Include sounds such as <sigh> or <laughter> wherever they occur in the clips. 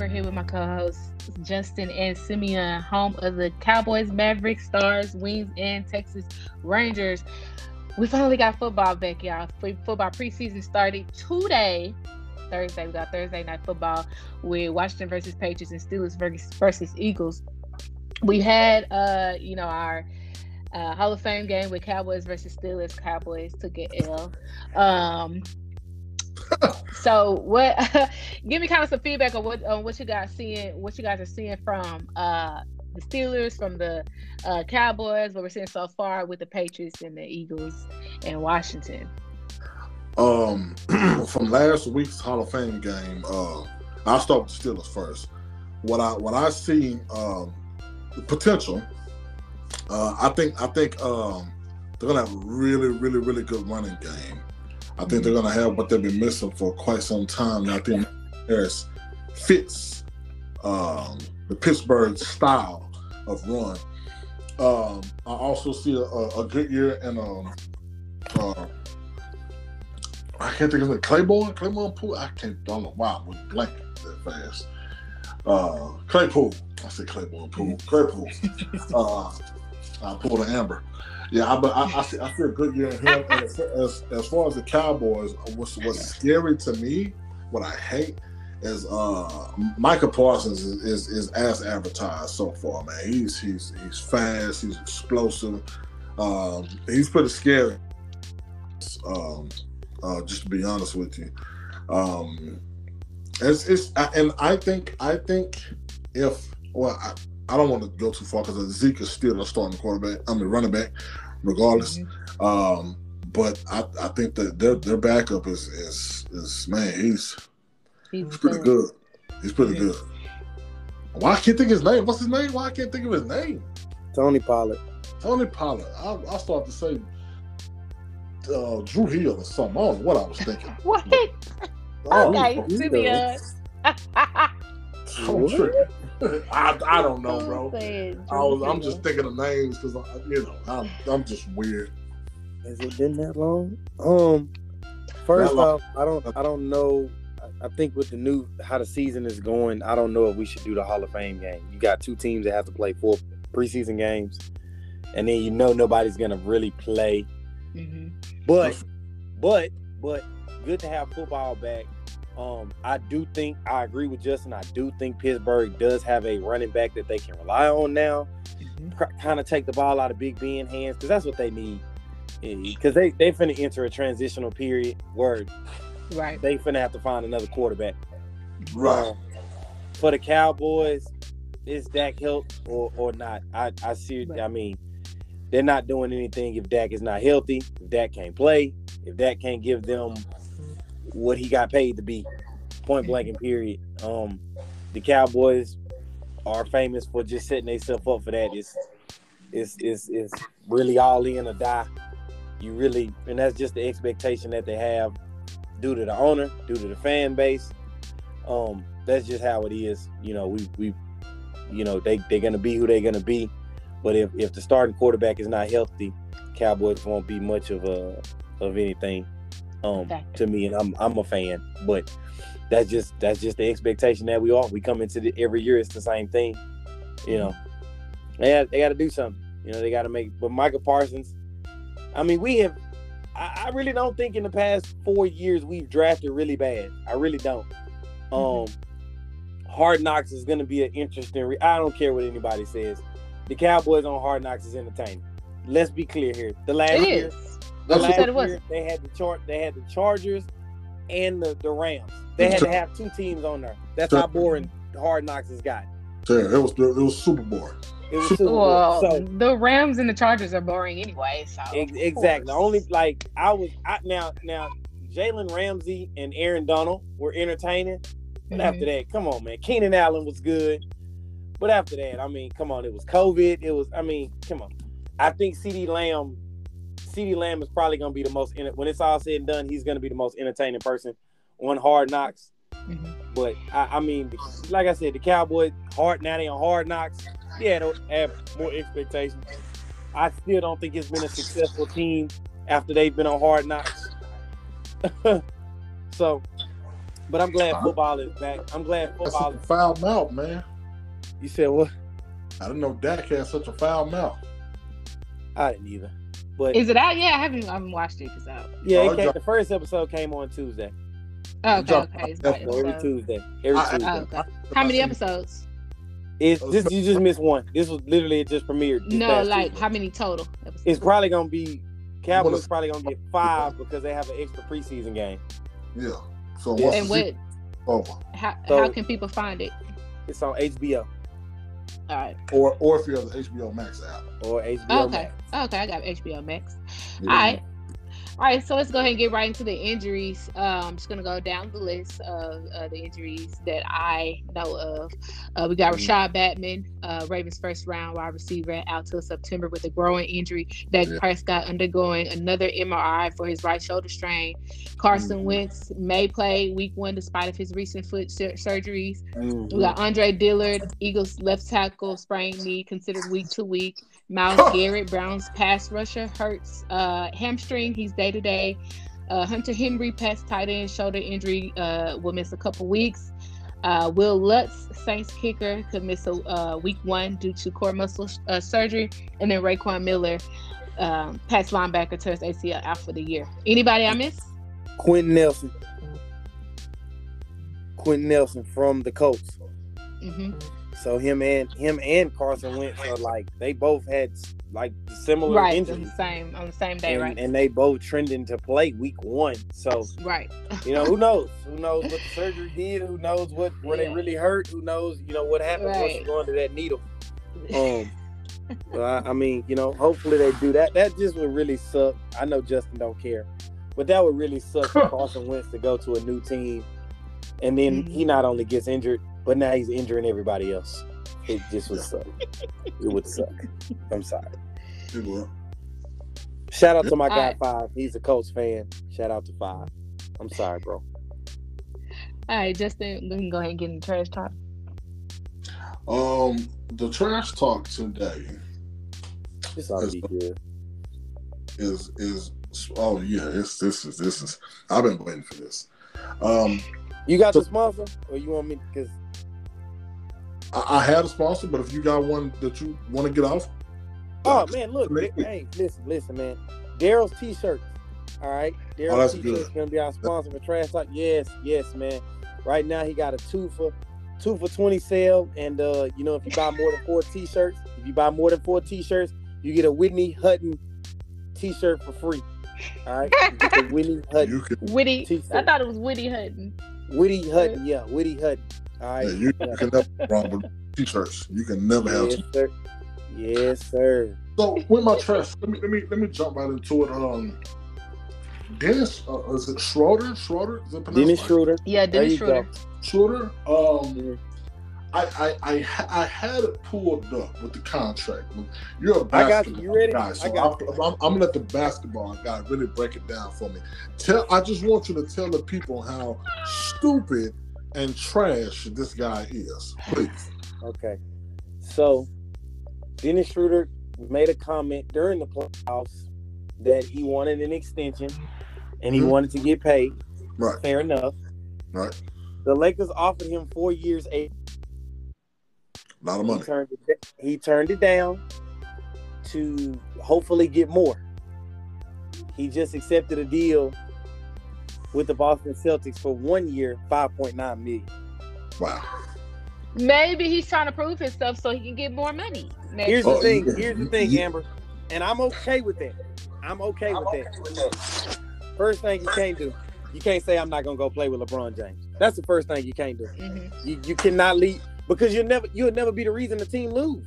We're here with my co-hosts Justin and Simeon, home of the Cowboys, Mavericks, Stars, Wings, and Texas Rangers. We finally got football back, y'all. Football preseason started today. Thursday, we got Thursday night football with Washington versus Patriots and Steelers versus, Eagles. We had, uh, you know, our uh, Hall of Fame game with Cowboys versus Steelers. Cowboys took an L. Um, so what? <laughs> give me kind of some feedback on what on what you guys seeing, what you guys are seeing from uh, the Steelers, from the uh, Cowboys, what we're seeing so far with the Patriots and the Eagles and Washington. Um, <clears throat> from last week's Hall of Fame game, uh, I'll start with the Steelers first. What I what I see um, potential. Uh, I think I think um, they're gonna have a really really really good running game. I think they're going to have what they've been missing for quite some time. I think Harris fits um, the Pittsburgh style of run. Um, I also see a, a, good year in um, uh, I can't think of it. Claiborne, Claiborne Pool. I can't. I don't know why I went blank that fast. Uh, Claypool. I said Claiborne Pool. Claypool. <laughs> uh, I pulled an amber. Yeah, but I, I, see, I see a good year in him. And as, as, as far as the Cowboys, what's what's scary to me, what I hate is uh Micah Parsons is, is, is as advertised so far, man. He's he's he's fast, he's explosive, um, he's pretty scary. Um, uh, just to be honest with you, um, it's it's and I think I think if well I, I don't want to go too far because Zeke is still a starting quarterback. I'm mean, a running back, regardless. Mm-hmm. Um, but I, I think that their their backup is is is man, he's he's, he's pretty good. He's pretty yeah. good. Why I can't think his name? What's his name? Why I can't think of his name? Tony Pollard. Tony Pollard. I, I started to say uh, Drew Hill or something. I don't know what I was thinking. <laughs> what? Oh, okay, Simeon. <laughs> <laughs> I'm tripping. I, I don't know, bro. I was, I'm just thinking of names because you know I'm I'm just weird. Has it been that long? Um, first off, I don't I don't know. I think with the new how the season is going, I don't know if we should do the Hall of Fame game. You got two teams that have to play four preseason games, and then you know nobody's gonna really play. Mm-hmm. But, but, but, good to have football back. Um, I do think I agree with Justin. I do think Pittsburgh does have a running back that they can rely on now. Mm-hmm. kind of take the ball out of Big Ben hands because that's what they need. Because they they finna enter a transitional period where right they finna have to find another quarterback. Right. Um, for the Cowboys, is Dak help or or not? I I see. Right. I mean, they're not doing anything if Dak is not healthy. If Dak can't play, if Dak can't give them what he got paid to be, point blank and period. Um, the Cowboys are famous for just setting themselves up for that. It's, it's, it's, it's really all in or die. You really, and that's just the expectation that they have due to the owner, due to the fan base. Um, that's just how it is. You know, we, we, you know, they, they're to be who they're to be. But if, if the starting quarterback is not healthy, Cowboys won't be much of a, of anything um to me and I'm I'm a fan but that's just that's just the expectation that we all we come into the, every year it's the same thing you know they got, they got to do something you know they got to make but Micah Parsons I mean we have I, I, really don't think in the past four years we've drafted really bad I really don't mm-hmm. um mm-hmm. Hard Knocks is going to be an interesting re- I don't care what anybody says the Cowboys on Hard Knocks is entertaining let's be clear here the last it year is the last year, was. they had the chart. They had the Chargers and the, the Rams. They had to have two teams on there. That's how boring Hard Knocks has got. Yeah, it was it was super boring. It was super well, boring. So, the Rams and the Chargers are boring anyway. So exactly. The Only like I was I, now now Jalen Ramsey and Aaron Donald were entertaining. But mm-hmm. after that, come on, man. Keenan Allen was good. But after that, I mean, come on, it was COVID. It was, I mean, come on. I think CeeDee Lamb CeeDee Lamb is probably going to be the most when it's all said and done. He's going to be the most entertaining person on Hard Knocks. Mm-hmm. But I, I, mean, like I said, the Cowboys hard now they on Hard Knocks. Yeah, they have more expectations. I still don't think it's been a successful team after they've been on Hard Knocks. <laughs> so But I'm glad football is back. I'm glad That's football. a foul mouth, man. You said what? I didn't know Dak had such a foul mouth. I didn't either. But Is it out? Yeah, I haven't. I haven't watched it. It's out. yeah, Oh, it it came, the first episode came on Tuesday. Oh, okay, dropped okay. It's on by Every episode. Tuesday. Every I- Tuesday. Oh, okay. How many episodes? It's this. You just missed one. This was literally it just premiered. No, like Tuesday. how many total? Episodes? It's probably gonna be Cowboys. What is- Probably gonna get five because they have an extra preseason game. Yeah. So Yeah. and what? Oh. How, So- how can people find it? It's on HBO All right. or or if you have the HBO Max app. or HBO okay. Max. Okay, I got HBO Max. Yeah. All right. All right, so let's go ahead and get right into the injuries. Um, I'm just gonna go down the list of uh, the injuries that I know of. Uh, we got Mhm. Rashod Bateman, uh, Ravens first round wide receiver, out till September with a growing injury. Dak Yeah. Prescott undergoing another MRI for his right shoulder strain. Carson Mhm. Wentz may play Week One despite of his recent foot sur- surgeries. Mhm. We got Andre Dillard, Eagles left tackle, sprained knee, considered week to week. Myles Garrett, Browns pass rusher, hurts uh, hamstring. He's day to day. Hunter Henry, pass tight end, shoulder injury, uh, will miss a couple weeks. Uh, Wil Lutz, Saints kicker, could miss a uh, week one due to core muscle uh, surgery. And then Raquan Miller, um, pass linebacker, tears ACL out for the year. Anybody I miss? Quenton Nelson. Quenton Nelson from the Colts. hmm So him and him and Carson Wentz are like they both had like similar Right, injuries. the same on the same day, and, right? and they both trending to play week one. So right. you know who knows? Who knows what the surgery did? Who knows what where they really hurt? Who knows you know what happened once Right. you go under that needle? <laughs> Um, I, I mean, you know, hopefully they do that. That just would really suck. I know Justin don't care, but that would really suck for <laughs> Carson Wentz to go to a new team, and then Mhm. he not only gets injured, but now he's injuring everybody else. It just would suck. It would suck. I'm sorry. It will. Shout out to my guy Alright. Five. He's a Colts fan. Shout out to Five. I'm sorry, bro. All right, Justin, we can go ahead and get in the trash talk. Um, the trash talk today This ought to be good. is is oh yeah, it's this is this is I've been waiting for this. Um, You got the sponsor, or you want me? Because I, I had a sponsor, but if you got one that you want to get off, oh man, look, hey, listen, listen, man. Daryl's T-shirts. All right, Oh, Daryl's that's T-shirts good. gonna be our sponsor for Trash Talk. Yes, yes, man. Right now he got a two for two for twenty sale, and uh, you know if you buy more than four T-shirts, if you buy more than four T-shirts, you get a Whitney Hutton T-shirt for free. All right, you get the <laughs> Whitney Hutton, you can Witty. I T-shirt. thought it was Witty Hutton. Whitty Hutton, yeah, Whitty Hutton. All right, yeah, you, you can never go wrong with t-shirts. You can never have. yes, sir. Yes, sir. So with my trash, let me let me let me jump right into it. Um, Dennis, uh, is it Schroeder? Schroeder? Is it pronounced Dennis right? Schroeder. Yeah, There Dennis you Schroeder. go. Schroeder. Um. I, I I I had it pulled up with the contract. You're a I got you. basketball You ready? guy, I so I'm, I'm gonna let the basketball guy really break it down for me. Tell I just want you to tell the people how stupid and trash this guy is, please. <sighs> Okay. So Dennis Schroeder made a comment during the playoffs that he wanted an extension and he Mhm. wanted to get paid. Right, Fair enough. right. The Lakers offered him four years, eight. A lot of He turned it, he turned it down to hopefully get more. He just accepted a deal with the Boston Celtics for one year, five point nine million. Wow. Maybe he's trying to prove himself so he can get more money. next Here's the Oh, thing. yeah. Here's the thing, Yeah. Amber, and I'm okay with that. I'm okay with that. First thing you can't do, you can't say I'm not gonna go play with LeBron James. That's the first thing you can't do. Mhm. You, you cannot lead because you'll never you'll never be the reason the team lose.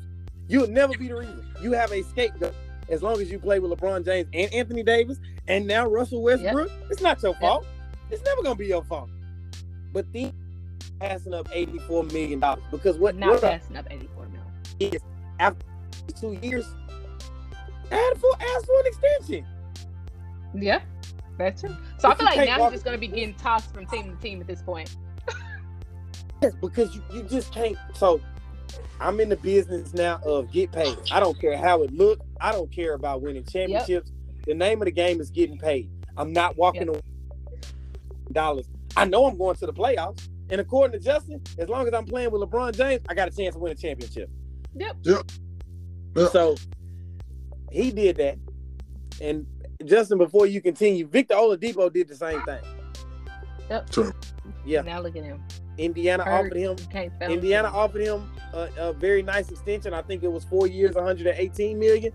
You'll never be the reason. You have a scapegoat as long as you play with LeBron James and Anthony Davis and now Russell Westbrook. It's not your fault. It's never gonna be your fault. But then passing up 84 million dollars because what, Not what passing up 84 million. is after two years, ask for ask for an extension. Yeah, that's true. So I feel like now walk- he's just gonna be getting tossed from team to team at this point. Yes, because you, you just can't. So I'm in the business now of get paid. I don't care how it look. I don't care about winning championships. The name of the game is getting paid. I'm not walking away dollars. I know I'm going to the playoffs. And according to Justin, as long as I'm playing with LeBron James, I got a chance to win a championship. Yep. Yep. Yep. So he did that. And Justin, before you continue, Victor Oladipo did the same thing. Yep. True. Yeah. Now look at him. Indiana Hurt. offered him. You Indiana him. offered him a, a very nice extension. I think it was four years, 118 million.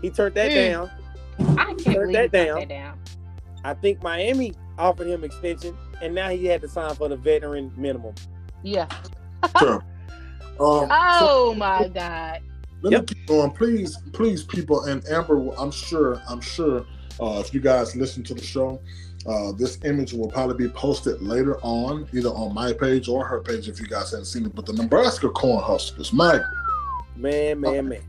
He turned that Mm. down. I can't Turn believe that you down. that down. I think Miami offered him extension, and now he had to sign for the veteran minimum. Yeah. True. <laughs> Um, Oh my God. Let Yep. me keep going, please, please, people. And Amber, I'm sure, I'm sure, uh, if you guys listen to the show, uh, this image will probably be posted later on, either on my page or her page, if you guys haven't seen it. But the Nebraska Cornhuskers, my, Man, man, man.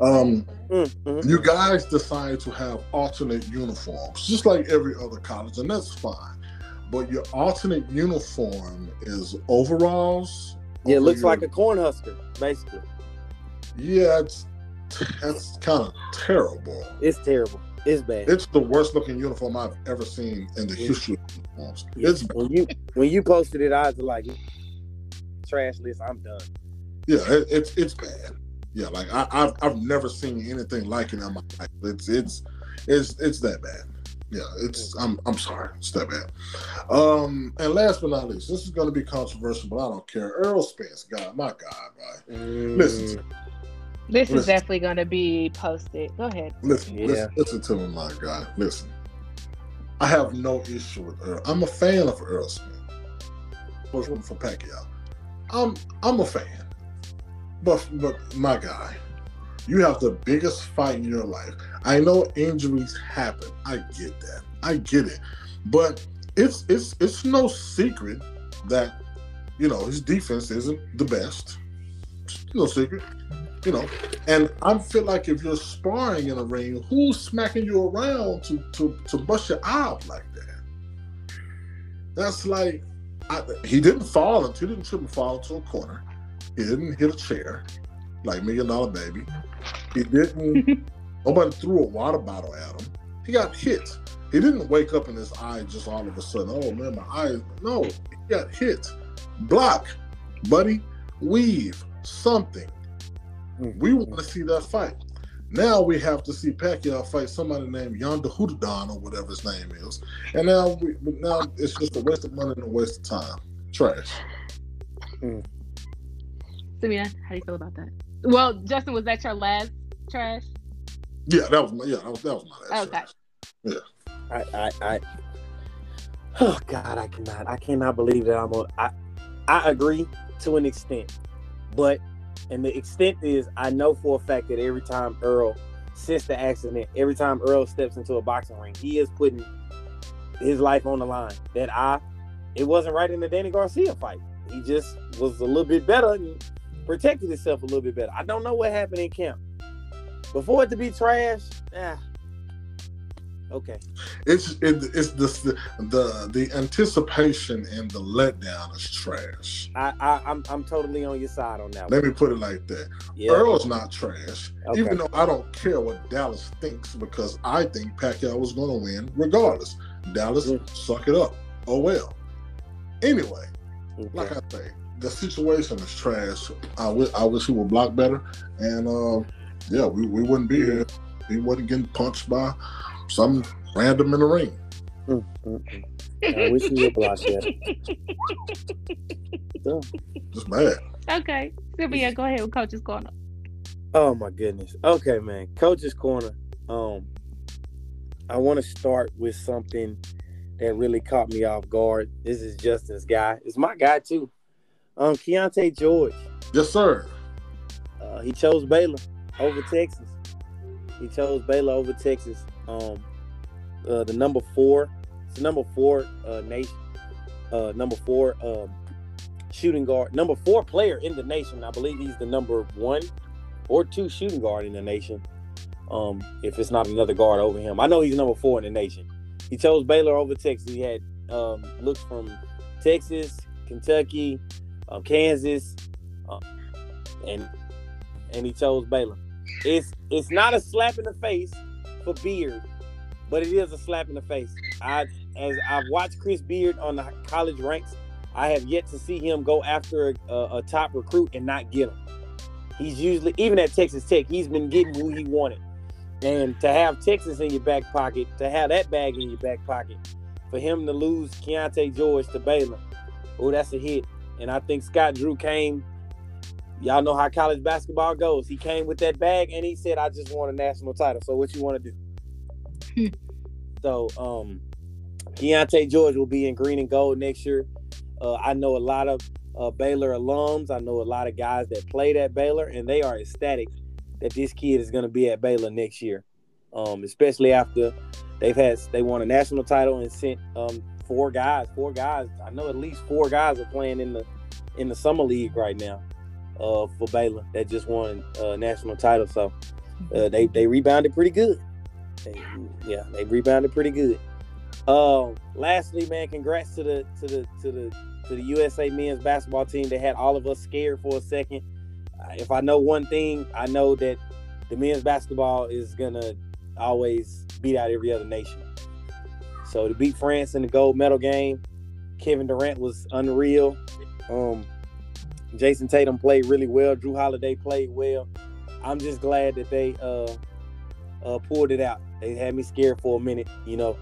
um, Mm, mhm. you guys decide to have alternate uniforms, just like every other college, and that's fine. But your alternate uniform is overalls. Yeah, it looks your- like a cornhusker, basically. Yeah, it's that's kind of terrible. It's terrible. It's bad. It's the worst looking uniform I've ever seen in the history of uniforms. It's when you when you posted it, I was like, trash list. I'm done. yeah, it, it's it's bad. Yeah, like I, I've I've never seen anything like it in my life. It's it's it's it's that bad. Yeah, it's I'm I'm sorry, it's that bad. Um, and last but not least, this is going to be controversial, but I don't care. Errol Spence, God, my God, right? Listen to This is definitely going to be posted. Go ahead. Listen, Yeah. listen, listen to me, my guy. Listen, I have no issue with Errol. I'm a fan of Earl Smith. Pushing for Pacquiao. I'm I'm a fan, but but my guy, you have the biggest fight in your life. I know injuries happen. I get that. I get it, but it's it's it's no secret that you know his defense isn't the best. It's no secret, you know. And I feel like if you're sparring in a ring, who's smacking you around to to to bust your eye out like that? That's like I, he didn't fall into he didn't trip and fall into a corner. He didn't hit a chair like Million Dollar Baby. He didn't. <laughs> nobody threw a water bottle at him. He got hit. He didn't wake up in his eye just all of a sudden. Oh man, my eye. No, he got hit. Block, buddy. Weave something. We want to see that fight. Now we have to see Pacquiao fight somebody named Yonda Houdadon or whatever his name is, and now we, but now it's just a waste of money and a waste of time. Trash. Hmm. Simeon, how do you feel about that? Well, Justin, was that your last trash? Yeah, that was my yeah that was that was my last. Okay. trash. I, I, I, oh God, I cannot, I cannot believe that I'm on. I, I agree to an extent, but, and the extent is, I know for a fact that every time Errol, since the accident, every time Errol steps into a boxing ring, he is putting his life on the line. That I, it wasn't right in the Danny Garcia fight. He just was a little bit better and protected himself a little bit better. I don't know what happened in camp. Before it to be trash, ah, okay. It's it, it's the the the anticipation and the letdown is trash. I, I I'm I'm totally on your side on that one. Let me put it like that. Yeah. Errol's not trash, Okay. even though I don't care what Dallas thinks because I think Pacquiao was going to win regardless. Dallas, Mm. suck it up. Oh well. Anyway, Okay. like I say, the situation is trash. I wi- I wish he would block better, and uh, yeah, we, we wouldn't be here. He wasn't getting punched by some random in the ring. I wish you would block that. So- Just bad. okay. Simeon, go ahead with Coach's Corner. Oh my goodness. Okay, man. Coach's corner. Um, I want to start with something that really caught me off guard. This is Justin's guy. It's my guy too. Um, Keyonte George. Yes, sir. Uh, he chose Baylor over Texas. He chose Baylor over Texas. Um, uh, the number four, it's number four uh, nation, uh, number four um, shooting guard, number four player in the nation. I believe he's the number one or two shooting guard in the nation. Um, if it's not another guard over him, I know he's number four in the nation. He chose Baylor over Texas. He had um, looks from Texas, Kentucky, um, Kansas, um, and and he chose Baylor. It's it's not a slap in the face for Beard, but it is a slap in the face. I as I've watched Chris Beard on the college ranks, I have yet to see him go after a, a top recruit and not get him. He's usually even at Texas Tech, he's been getting who he wanted. And to have Texas in your back pocket, to have that bag in your back pocket, for him to lose Keyonte George to Baylor, oh, that's a hit. And I think Scott Drew came. Y'all know how college basketball goes. He came with that bag and he said, "I just want a national title." So what you want to do? so, um, Keyonte George will be in green and gold next year. Uh, I know a lot of uh, Baylor alums. I know a lot of guys that played at Baylor, and they are ecstatic that this kid is going to be at Baylor next year. Um, especially after they've had they won a national title and sent um, four guys. Four guys. I know at least four guys are playing in the in the summer league right now uh, for Baylor that just won a national title. So uh, they they rebounded pretty good. They, yeah, they rebounded pretty good. Um, lastly, man, congrats to the to the to the to the USA men's basketball team. They had all of us scared for a second. Uh, if I know one thing, I know that the men's basketball is gonna always beat out every other nation. So to beat France in the gold medal game, Kevin Durant was unreal. Um, Jayson Tatum played really well. Jrue Holiday played well. I'm just glad that they uh, uh, pulled it out. They had me scared for a minute. You know,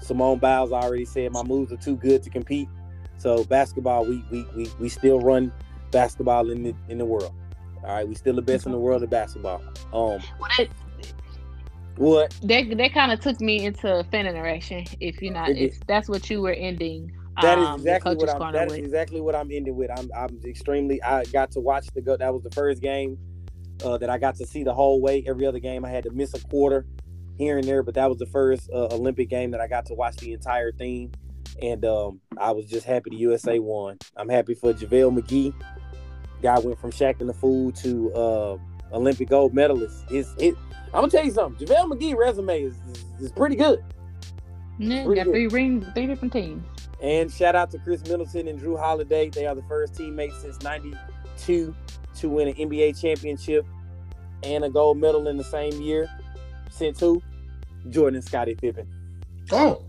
Simone Biles already said my moves are too good to compete. So basketball, we we we, we still run basketball in the in the world. All right, we still the best in the world at basketball. Um, what? What? That that kind of took me into fan interaction. If you're not, if that's what you were ending. That is exactly what I'm. That is exactly what I'm ending with. I'm. I'm extremely. I got to watch the go. That was the first game uh, that I got to see the whole way. Every other game I had to miss a quarter here and there, but that was the first uh, Olympic game that I got to watch the entire thing, and um, I was just happy the USA won. I'm happy for JaVale McGee. Guy went from Shaqtin' the Fool to uh, Olympic gold medalist. His, his, I'm gonna tell you something. JaVale McGee resume is, is, is pretty good. Yeah, pretty got good. three rings, three different teams. And shout out to Khris Middleton and Jrue Holiday. They are the first teammates since '92 to win an NBA championship and a gold medal in the same year. Since who? Jordan and Scottie Pippen. Oh,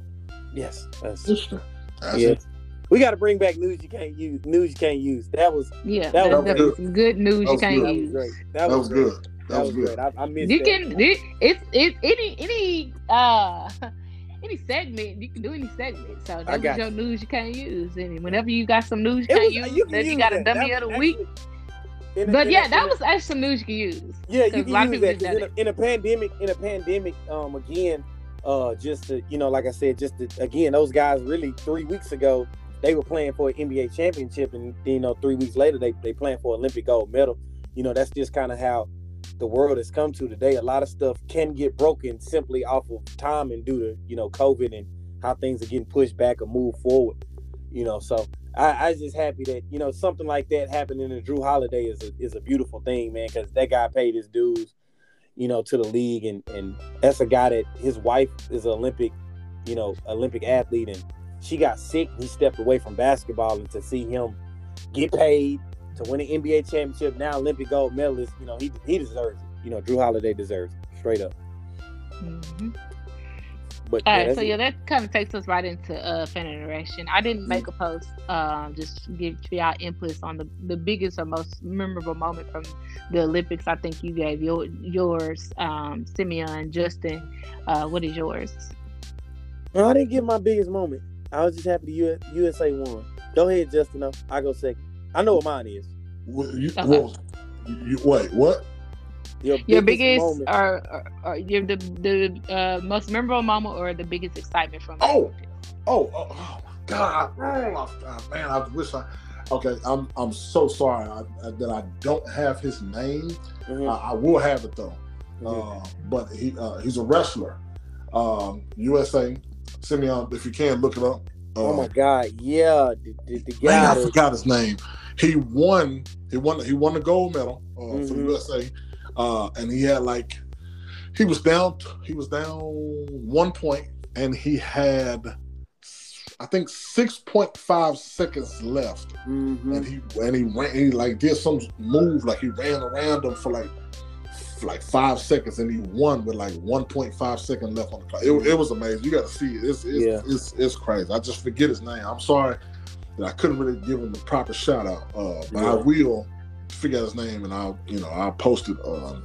yes, that's interesting. That's yeah. It. We got to bring back news you can't use. News you can't use. That was yeah. That, that was, was good. good. news you can't good. use. That was, that that was good. That, was, good. I, I missed you that. can it, it's it any any uh <laughs> any segment you can do any segment. So that's your you. news you can't use. And whenever you got some news you can't was, use, you, can then use you got a dummy of the week. A, but yeah, a, that was actually some news you can use. Yeah, you can use that. In a, in a, pandemic, in a pandemic, um, again, uh, just to you know, like I said, just to, again, those guys really three weeks ago they were playing for an NBA championship, and you know, three weeks later they they playing for Olympic gold medal. You know, that's just kind of how the world has come to today. A lot of stuff can get broken simply off of time and due to you know COVID and how things are getting pushed back or moved forward. You know, so I, I just happy that you know something like that happening in Jrue Holiday is a, is a beautiful thing, man, because that guy paid his dues, you know, to the league, and and that's a guy that his wife is an Olympic, you know, Olympic athlete, and she got sick. He stepped away from basketball, and to see him get paid to win an NBA championship, now Olympic gold medalist, you know, he he deserves it. You know, Jrue Holiday deserves it, straight up. Mm-hmm. But all yeah, right, so yeah, that kind of takes us right into uh, fan interaction. I didn't make a post, um, just give y'all inputs on the the biggest or most memorable moment from the Olympics. I think you gave your yours, um, Simeon, Justin. Uh, what is yours? No, I didn't give my biggest moment. I was just happy the USA won. Go ahead, Justin. Though. I go second. I know what mine is. Well, you, okay. well, you, wait, what? Your biggest, your biggest or, or, or, your the the uh, most memorable moment or the biggest excitement from oh oh, oh, oh my god oh, man I wish I okay I'm I'm so sorry I, I, that I don't have his name mm-hmm. I, I, will have it though mm-hmm. uh, but he uh, he's a wrestler um, USA Simeon if you can look it up oh my um, god yeah the, the, the guy man, I forgot his name he won he won he won the gold medal uh, mm-hmm. for the USA uh, and he had like he was down he was down one point and he had I think six point five seconds left, mm-hmm. and he and he ran he like did some move like he ran around him for like like five seconds, and he won with like 1.5 second left on the clock. It, it was amazing. You got to see it. It's it's, Yeah. it's it's crazy. I just forget his name. I'm sorry that I couldn't really give him the proper shout out. Uh, but I will figure out his name, and I'll you know I'll post it um,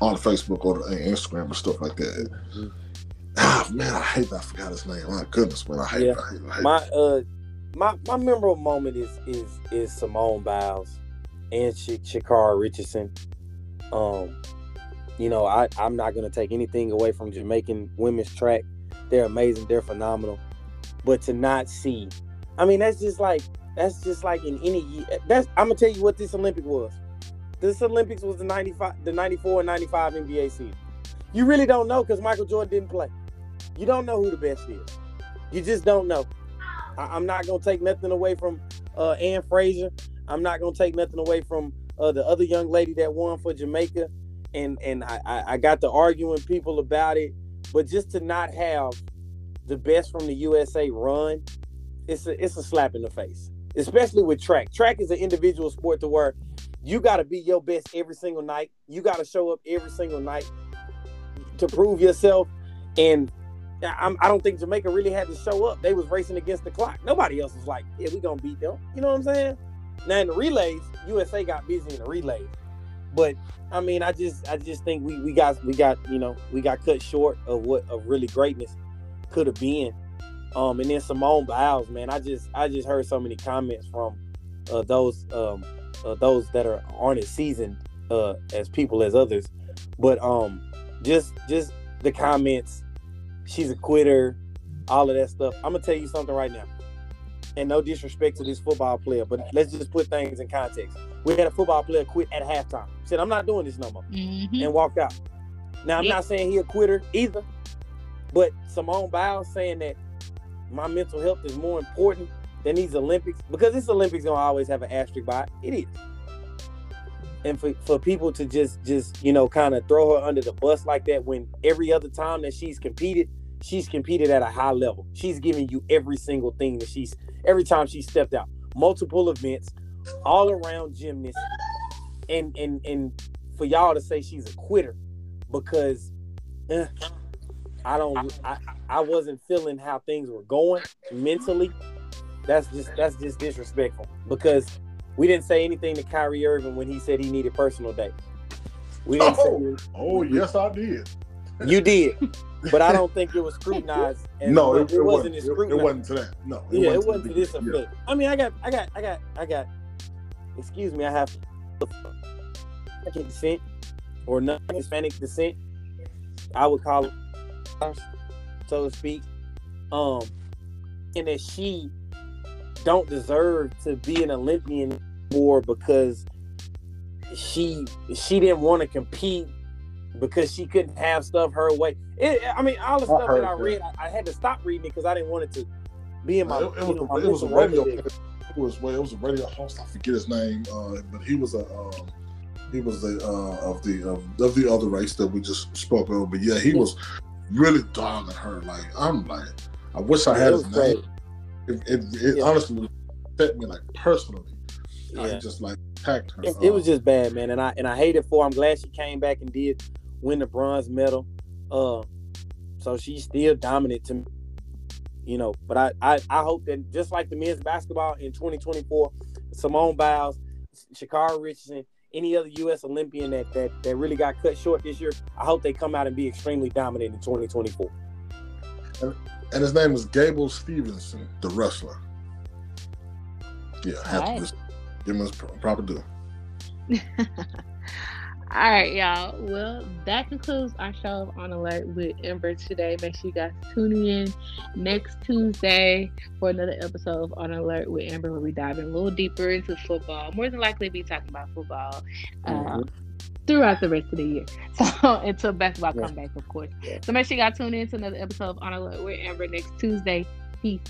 on Facebook or the- Instagram and stuff like that. Mhm. Ah man, I hate that I forgot his name. My goodness, man, I hate Yeah. I hate. I hate My uh my my memorable moment is is is Simone Biles and Sh- Sha'Carri Richardson. Um, you know, I I'm not gonna take anything away from Jamaican women's track. They're amazing. They're phenomenal. But to not see, I mean, that's just like that's just like in any year. That's I'm gonna tell you what this Olympic was. This Olympics was the 95, the 94 and 95 NBA season. You really don't know because Michael Jordan didn't play. You don't know who the best is. You just don't know. I, am not gonna take nothing away from uh, Ann Fraser. I'm not gonna take nothing away from uh, the other young lady that won for Jamaica, and and I, I, I got to arguing people about it. But just to not have the best from the USA run, it's a it's a slap in the face. Especially with track. Track is an individual sport to where you got to be your best every single night. You got to show up every single night to prove yourself. And I'm, I don't think Jamaica really had to show up. They was racing against the clock. Nobody else was like, "Yeah, we gonna beat them." You know what I'm saying? Now in the relays, USA got busy in the relays, but I mean, I just, I just think we, we got, we got, you know, we got cut short of what of really greatness could have been. Um, and then Simone Biles, man, I just, I just heard so many comments from uh, those, um, uh, those that are aren't as seasoned uh, as people as others, but um, just, just the comments she's a quitter, all of that stuff. I'm gonna tell you something right now. And no disrespect to this football player, but let's just put things in context. We had a football player quit at halftime. Said, I'm not doing this no more. Mhm. And walked out. Now I'm Yeah. not saying he a quitter either, but Simone Biles saying that my mental health is more important than these Olympics, because this Olympics gonna always have an asterisk by it. Is. And for, for people to just just you know kind of throw her under the bus like that when every other time that she's competed, she's competed at a high level. She's giving you every single thing that she's every time she stepped out. Multiple events, all around gymnast. And and and for y'all to say she's a quitter because eh, I don't I, I wasn't feeling how things were going mentally. That's just that's just disrespectful because we didn't say anything to Kyrie Irving when he said he needed personal days. We didn't Oh, say oh yes, I did. you did, <laughs> but I don't think it was scrutinized. no, it, it, wasn't. as It, it wasn't to that. No, yeah, it wasn't to this yeah. I mean, I got, I got, I got, I got. Excuse me, I have African descent or non-Hispanic descent. I would call it, so to speak. Um, and that she don't deserve to be an Olympian more because she she didn't want to compete because she couldn't have stuff her way. It, I mean, all the stuff that I read, I, I had to stop reading because I didn't want it to be in my. it, it was, know, my it was a radio. It was well, it was a radio host. I forget his name, uh, but he was a um, he was the uh, of the of, of the other race that we just spoke of. But yeah, he was really dogging her. Like I'm like, I wish I had it his name. It, it, it Yeah. honestly affect me like personally. I just like attacked her. It, it was Uh, just bad, man, and I and I hate it for. her. I'm glad she came back and did win the bronze medal. Uh, so she's still dominant to me, you know. But I, I I hope that just like the men's basketball in 2024, Simone Biles, Sha'Carri Richardson, any other U.S. Olympian that that that really got cut short this year, I hope they come out and be extremely dominant in 2024. and his name is Gable Stevenson, the wrestler. Yeah, I have Alright. to just give him his proper due. <laughs> All right, y'all. Well, that concludes our show of On Alert with Ember today. Make sure you guys tune in next Tuesday for another episode of On Alert with Ember, where we dive in a little deeper into football. More than likely, be talking about football uh, Mhm. throughout the rest of the year. <laughs> So until basketball Yeah. come back, of course. So make sure you guys tune in to another episode of On Alert with Amber next Tuesday. Peace.